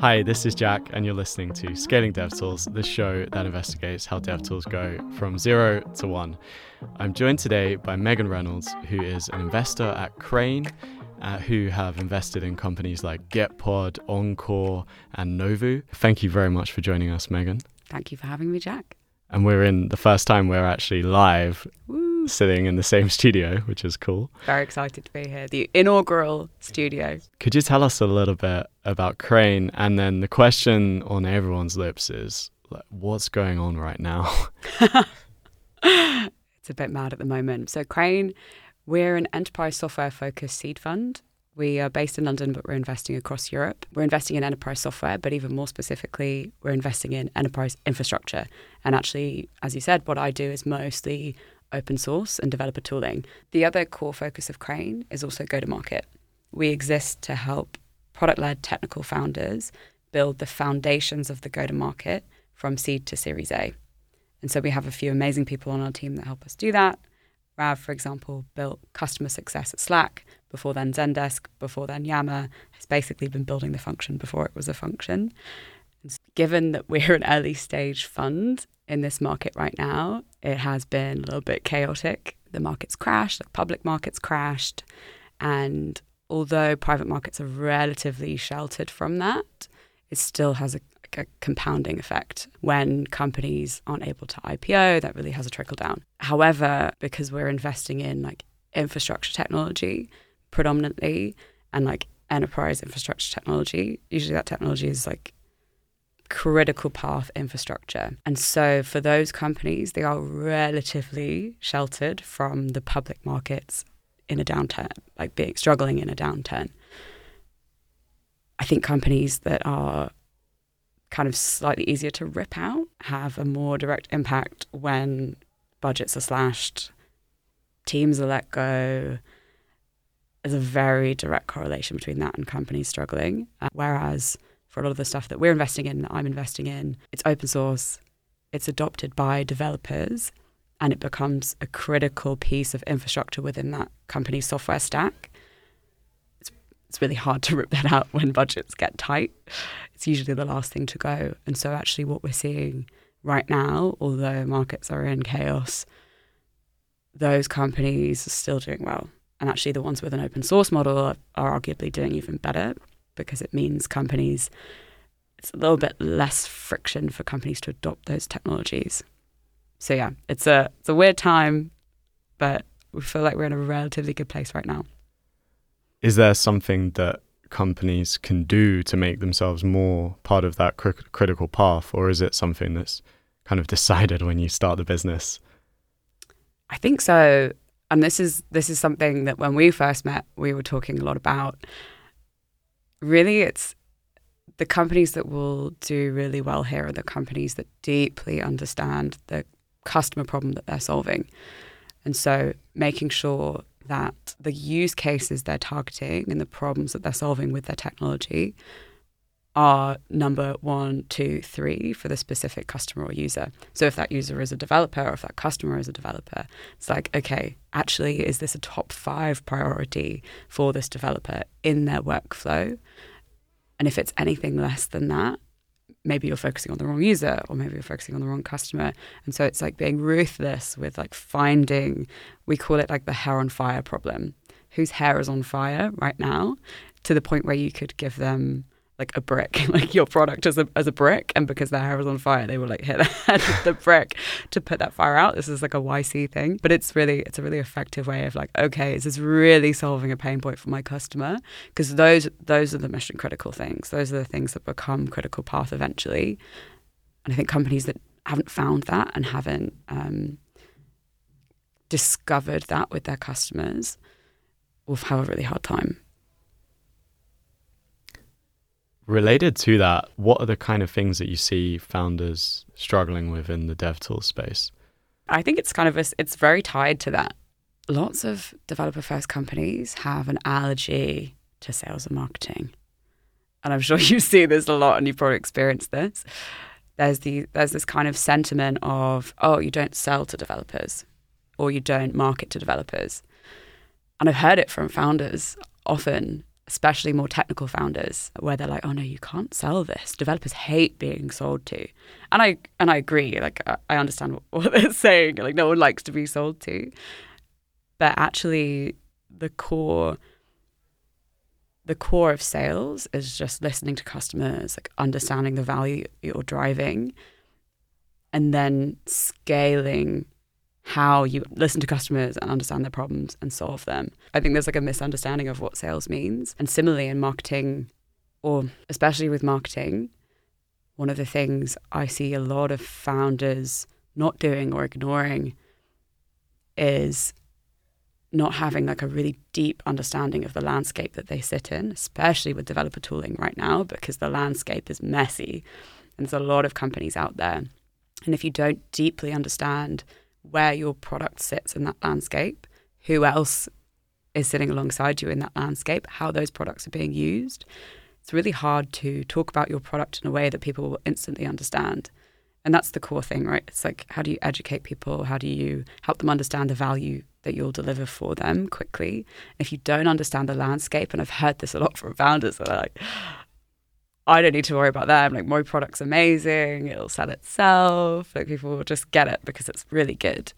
Hi, this is Jack, and you're listening to Scaling DevTools, the show that investigates how DevTools go from zero to one. I'm joined today by Megan Reynolds, who is an investor at Crane, uh, who have invested in companies like Gitpod, Encore, and Novu. Thank you very much for joining us, Megan. Thank you for having me, Jack. And we're in the first time we're actually live Woo. Sitting in the same studio, which is cool. Very excited to be here. The inaugural studio. Could you tell us a little bit about Crane? And then the question on everyone's lips is like, what's going on right now? it's a bit mad at the moment. So, Crane, we're an enterprise software focused seed fund. We are based in London, but we're investing across Europe. We're investing in enterprise software, but even more specifically, we're investing in enterprise infrastructure. And actually, as you said, what I do is mostly open source and developer tooling. The other core focus of Crane is also go to market. We exist to help product led technical founders build the foundations of the go to market from seed to Series A. And so we have a few amazing people on our team that help us do that. Rav, for example, built customer success at Slack, before then Zendesk, before then Yammer, has basically been building the function before it was a function. Given that we're an early stage fund in this market right now, it has been a little bit chaotic. The market's crashed, the public market's crashed. And although private markets are relatively sheltered from that, it still has a a compounding effect. When companies aren't able to IPO, that really has a trickle down. However, because we're investing in like infrastructure technology predominantly and like enterprise infrastructure technology, usually that technology is like critical path infrastructure. And so for those companies, they are relatively sheltered from the public markets in a downturn, like being struggling in a downturn. I think companies that are kind of slightly easier to rip out, have a more direct impact when budgets are slashed, teams are let go. There's a very direct correlation between that and companies struggling. Uh, whereas for a lot of the stuff that we're investing in, that I'm investing in, it's open source, it's adopted by developers, and it becomes a critical piece of infrastructure within that company's software stack it's really hard to rip that out when budgets get tight. It's usually the last thing to go. And so, actually, what we're seeing right now, although markets are in chaos, those companies are still doing well. And actually, the ones with an open source model are, are arguably doing even better because it means companies, it's a little bit less friction for companies to adopt those technologies. So, yeah, it's a, it's a weird time, but we feel like we're in a relatively good place right now is there something that companies can do to make themselves more part of that cr- critical path, or is it something that's kind of decided when you start the business? I think so. And this is this is something that when we first met, we were talking a lot about. Really, it's the companies that will do really well here are the companies that deeply understand the customer problem that they're solving. And so making sure that the use cases they're targeting and the problems that they're solving with their technology are number one, two, three for the specific customer or user. So if that user is a developer or if that customer is a developer, it's like, okay, actually, is this a top five priority for this developer in their workflow? And if it's anything less than that, maybe you're focusing on the wrong user or maybe you're focusing on the wrong customer. And so it's like being ruthless with like finding, we call it like the hair on fire problem. Whose hair is on fire right now to the point where you could give them like a brick, like your product as a as a brick, and because their hair was on fire, they were like hit the brick to put that fire out. This is like a YC thing, but it's really it's a really effective way of like, okay, is this really solving a pain point for my customer? Because those those are the mission critical things. Those are the things that become critical path eventually. And I think companies that haven't found that and haven't um, discovered that with their customers will have a really hard time. Related to that, what are the kind of things that you see founders struggling with in the dev tool space? I think it's kind of a, it's very tied to that. Lots of developer first companies have an allergy to sales and marketing. And I'm sure you see this a lot and you've probably experienced this. There's the there's this kind of sentiment of, oh, you don't sell to developers or you don't market to developers. And I've heard it from founders often especially more technical founders, where they're like, "Oh no, you can't sell this. Developers hate being sold to," and I and I agree. Like I understand what, what they're saying. Like no one likes to be sold to, but actually, the core the core of sales is just listening to customers, like understanding the value you're driving, and then scaling how you listen to customers and understand their problems and solve them. I think there's like a misunderstanding of what sales means. And similarly in marketing, or especially with marketing, one of the things I see a lot of founders not doing or ignoring is not having like a really deep understanding of the landscape that they sit in, especially with developer tooling right now, because the landscape is messy and there's a lot of companies out there. And if you don't deeply understand where your product sits in that landscape, who else is sitting alongside you in that landscape, how those products are being used, it's really hard to talk about your product in a way that people will instantly understand. And that's the core thing, right? It's like, how do you educate people? How do you help them understand the value that you'll deliver for them quickly? If you don't understand the landscape, and I've heard this a lot from founders that are like, I don't need to worry about them. Like, my product's amazing. It'll sell itself. Like, people will just get it because it's really good.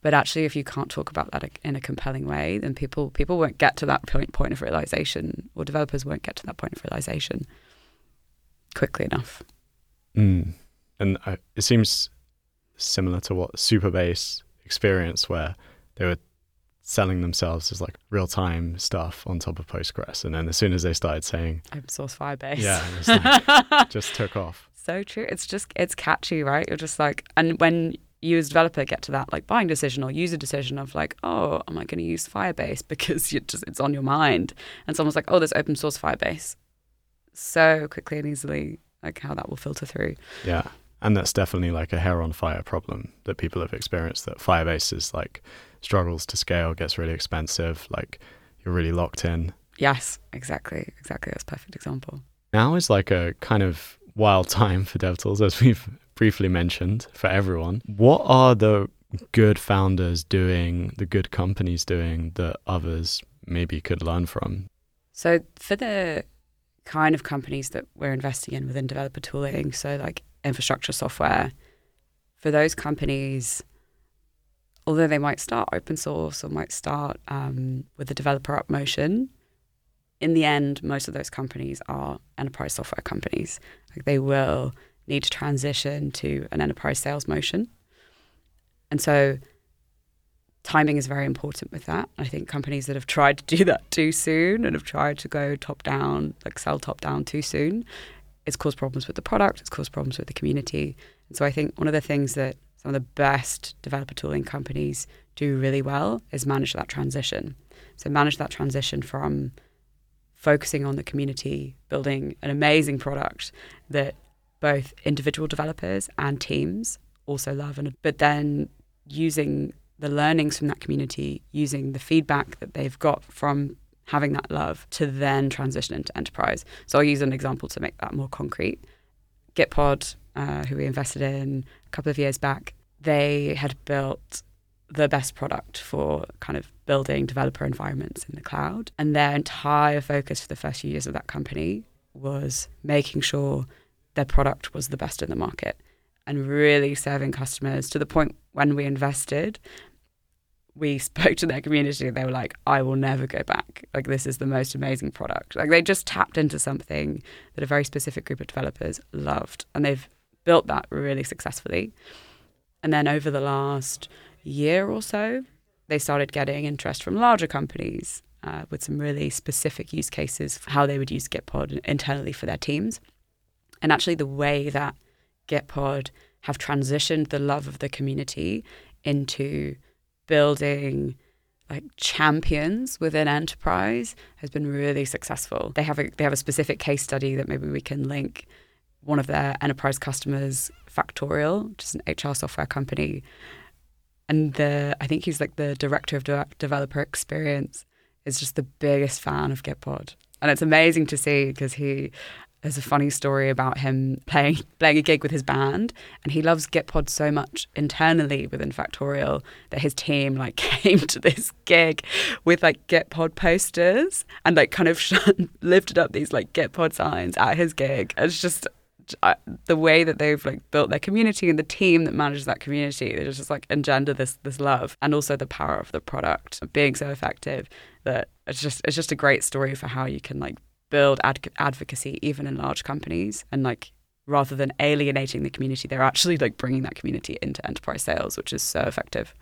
But actually, if you can't talk about that in a compelling way, then people people won't get to that point point of realization, or developers won't get to that point of realization quickly enough. Mm and I, it seems similar to what Supabase experienced, where they were selling themselves as like real time stuff on top of Postgres, and then as soon as they started saying open source Firebase, yeah, like, just took off. So true. It's just it's catchy, right? You're just like, and when you as a developer get to that like buying decision or user decision of like, oh, am I going to use Firebase because you just it's on your mind, and someone's like, oh, there's open source Firebase, so quickly and easily, like how that will filter through. Yeah and that's definitely like a hair on fire problem that people have experienced that firebase is like struggles to scale gets really expensive like you're really locked in. Yes exactly exactly. That's a perfect example. Now is like a kind of wild time for devtools as we've briefly mentioned for everyone. What are the good founders doing the good companies doing that others maybe could learn from? So for the kind of companies that we're investing in within developer tooling so like infrastructure software, for those companies, although they might start open source or might start um, with a developer up motion, in the end, most of those companies are enterprise software companies. Like they will need to transition to an enterprise sales motion. And so timing is very important with that. I think companies that have tried to do that too soon and have tried to go top down, like sell top down too soon, it's caused problems with the product, it's caused problems with the community. And so I think one of the things that some of the best developer tooling companies do really well is manage that transition. So manage that transition from focusing on the community, building an amazing product that both individual developers and teams also love, and but then using the learnings from that community, using the feedback that they've got from having that love to then transition into enterprise. So I'll use an example to make that more concrete. Gitpod, uh, who we invested in a couple of years back, they had built the best product for kind of building developer environments in the cloud. And their entire focus for the first few years of that company was making sure their product was the best in the market and really serving customers to the point when we invested, we spoke to their community. And they were like i will never go back. Like this is the most amazing product. Like they just tapped into something that a very specific group of developers loved. And they've built that really successfully and then over the last year or so they started getting interest from larger companies uh, with some really specific use cases for how they would use gitpod internally for their teams and actually the way that gitpod have transitioned the love of the community into building like champions within enterprise has been really successful. They have a they have a specific case study that maybe we can link. One of their enterprise customers, Factorial, which is an HR software company, and the I think he's like the director of de- developer experience, is just the biggest fan of Gitpod, and it's amazing to see because he there's a funny story about him playing playing a gig with his band, and he loves Gitpod so much internally within Factorial that his team like came to this gig with like Gitpod posters and like kind of lifted up these like Gitpod signs at his gig. It's just uh, the way that they've like built their community and the team that manages that community they just like engender this this love and also the power of the product being so effective that it's just it's just a great story for how you can like build ad- advocacy even in large companies and like rather than alienating the community they're actually like bringing that community into enterprise sales which is so effective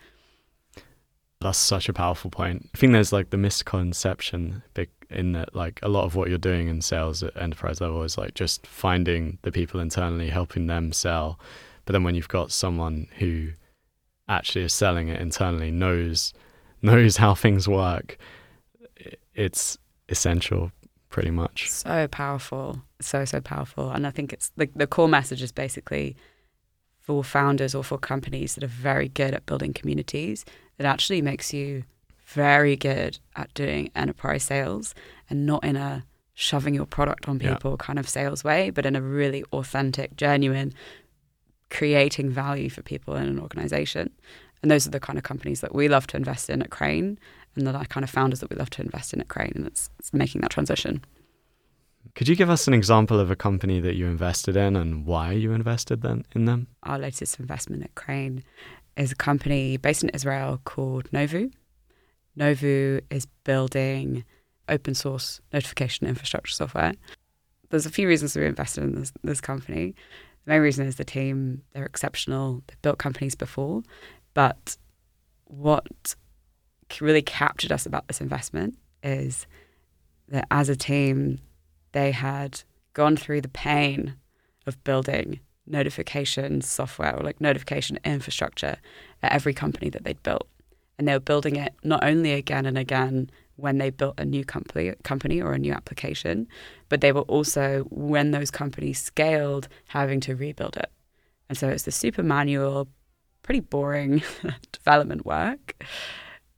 that's such a powerful point i think there's like the misconception in that like a lot of what you're doing in sales at enterprise level is like just finding the people internally helping them sell but then when you've got someone who actually is selling it internally knows knows how things work it's essential pretty much. So powerful. So, so powerful. And I think it's the, the core message is basically for founders or for companies that are very good at building communities, it actually makes you very good at doing enterprise sales and not in a shoving your product on people yeah. kind of sales way, but in a really authentic, genuine, creating value for people in an organization. And those are the kind of companies that we love to invest in at Crane and the kind of founders that we love to invest in at Crane, and it's, it's making that transition. Could you give us an example of a company that you invested in and why you invested then in them? Our latest investment at Crane is a company based in Israel called Novu. Novu is building open source notification infrastructure software. There's a few reasons we invested in this, this company. The main reason is the team, they're exceptional, they've built companies before, but what really captured us about this investment is that as a team, they had gone through the pain of building notification software or like notification infrastructure at every company that they'd built. And they were building it not only again and again when they built a new company, company or a new application, but they were also, when those companies scaled, having to rebuild it. And so it's the super manual, pretty boring development work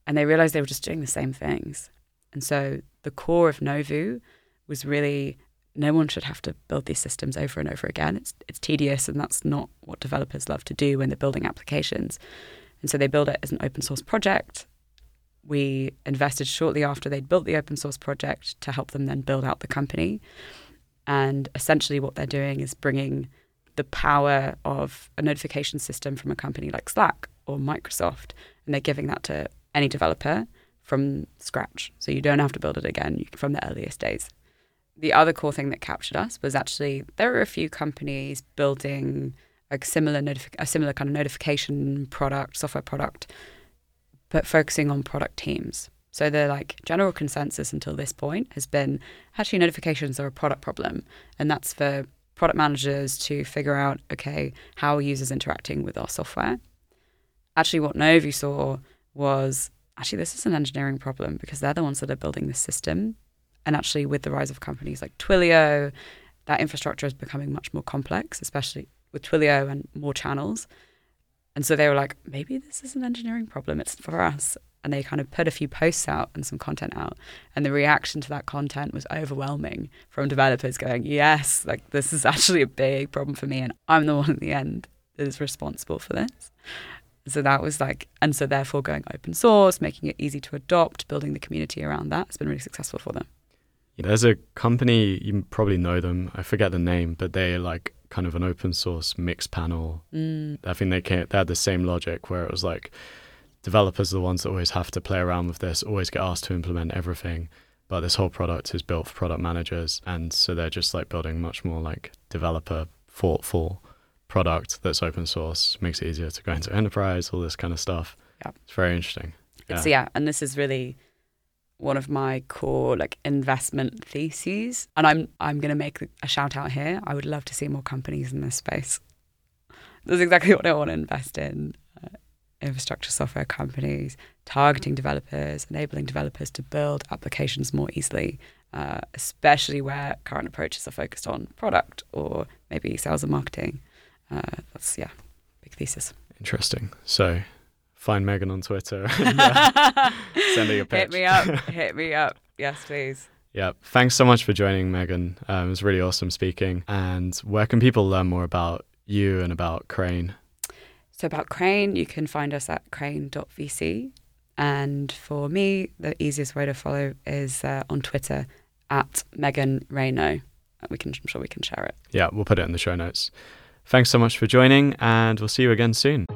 and they realized they were just doing the same things. And so the core of Novu was really no one should have to build these systems over and over again. It's it's tedious and that's not what developers love to do when they're building applications. And so they built it as an open source project. We invested shortly after they'd built the open source project to help them then build out the company. And essentially, what they're doing is bringing the power of a notification system from a company like Slack or Microsoft, and they're giving that to any developer from scratch. So you don't have to build it again from the earliest days. The other core thing that captured us was actually there are a few companies building a similar notifi- a similar kind of notification product, software product, but focusing on product teams. So the like general consensus until this point has been actually notifications are a product problem, and that's for product managers to figure out okay how are users interacting with our software. Actually, what Novu saw was actually this is an engineering problem because they're the ones that are building this system. And actually, with the rise of companies like Twilio, that infrastructure is becoming much more complex, especially with Twilio and more channels. And so they were like, maybe this is an engineering problem. It's for us. And they kind of put a few posts out and some content out. And the reaction to that content was overwhelming from developers going, yes, like this is actually a big problem for me. And I'm the one at the end that is responsible for this. So that was like, and so therefore going open source, making it easy to adopt, building the community around that has been really successful for them. There's a company, you probably know them, I forget the name, but they're like kind of an open source Mixpanel. Mm. I think they, came, they had the same logic where it was like developers are the ones that always have to play around with this, always get asked to implement everything. But this whole product is built for product managers. And so they're just like building much more like developer thoughtful product that's open source makes it easier to go into enterprise, all this kind of stuff. Yeah. It's very interesting. Yeah. It's, yeah. And this is really one of my core like investment theses. And I'm I'm going to make a shout out here. I would love to see more companies in this space. That's exactly what I want to invest in. Uh, infrastructure software companies targeting developers, enabling developers to build applications more easily, uh, especially where current approaches are focused on product or maybe sales and marketing uh, that's yeah, big thesis. Interesting. So find Megan on Twitter and uh, send her your pitch. Hit me up. Hit me up. Yes, please. Yeah, thanks so much for joining, Megan. Um, it was really awesome speaking. And where can people learn more about you and about Crane? So, about Crane, you can find us at crane.vc. And for me, the easiest way to follow is uh, on Twitter at Megan Rayno. We can, I'm sure we can share it. Yeah, we'll put it in the show notes. Thanks so much for joining, and we'll see you again soon.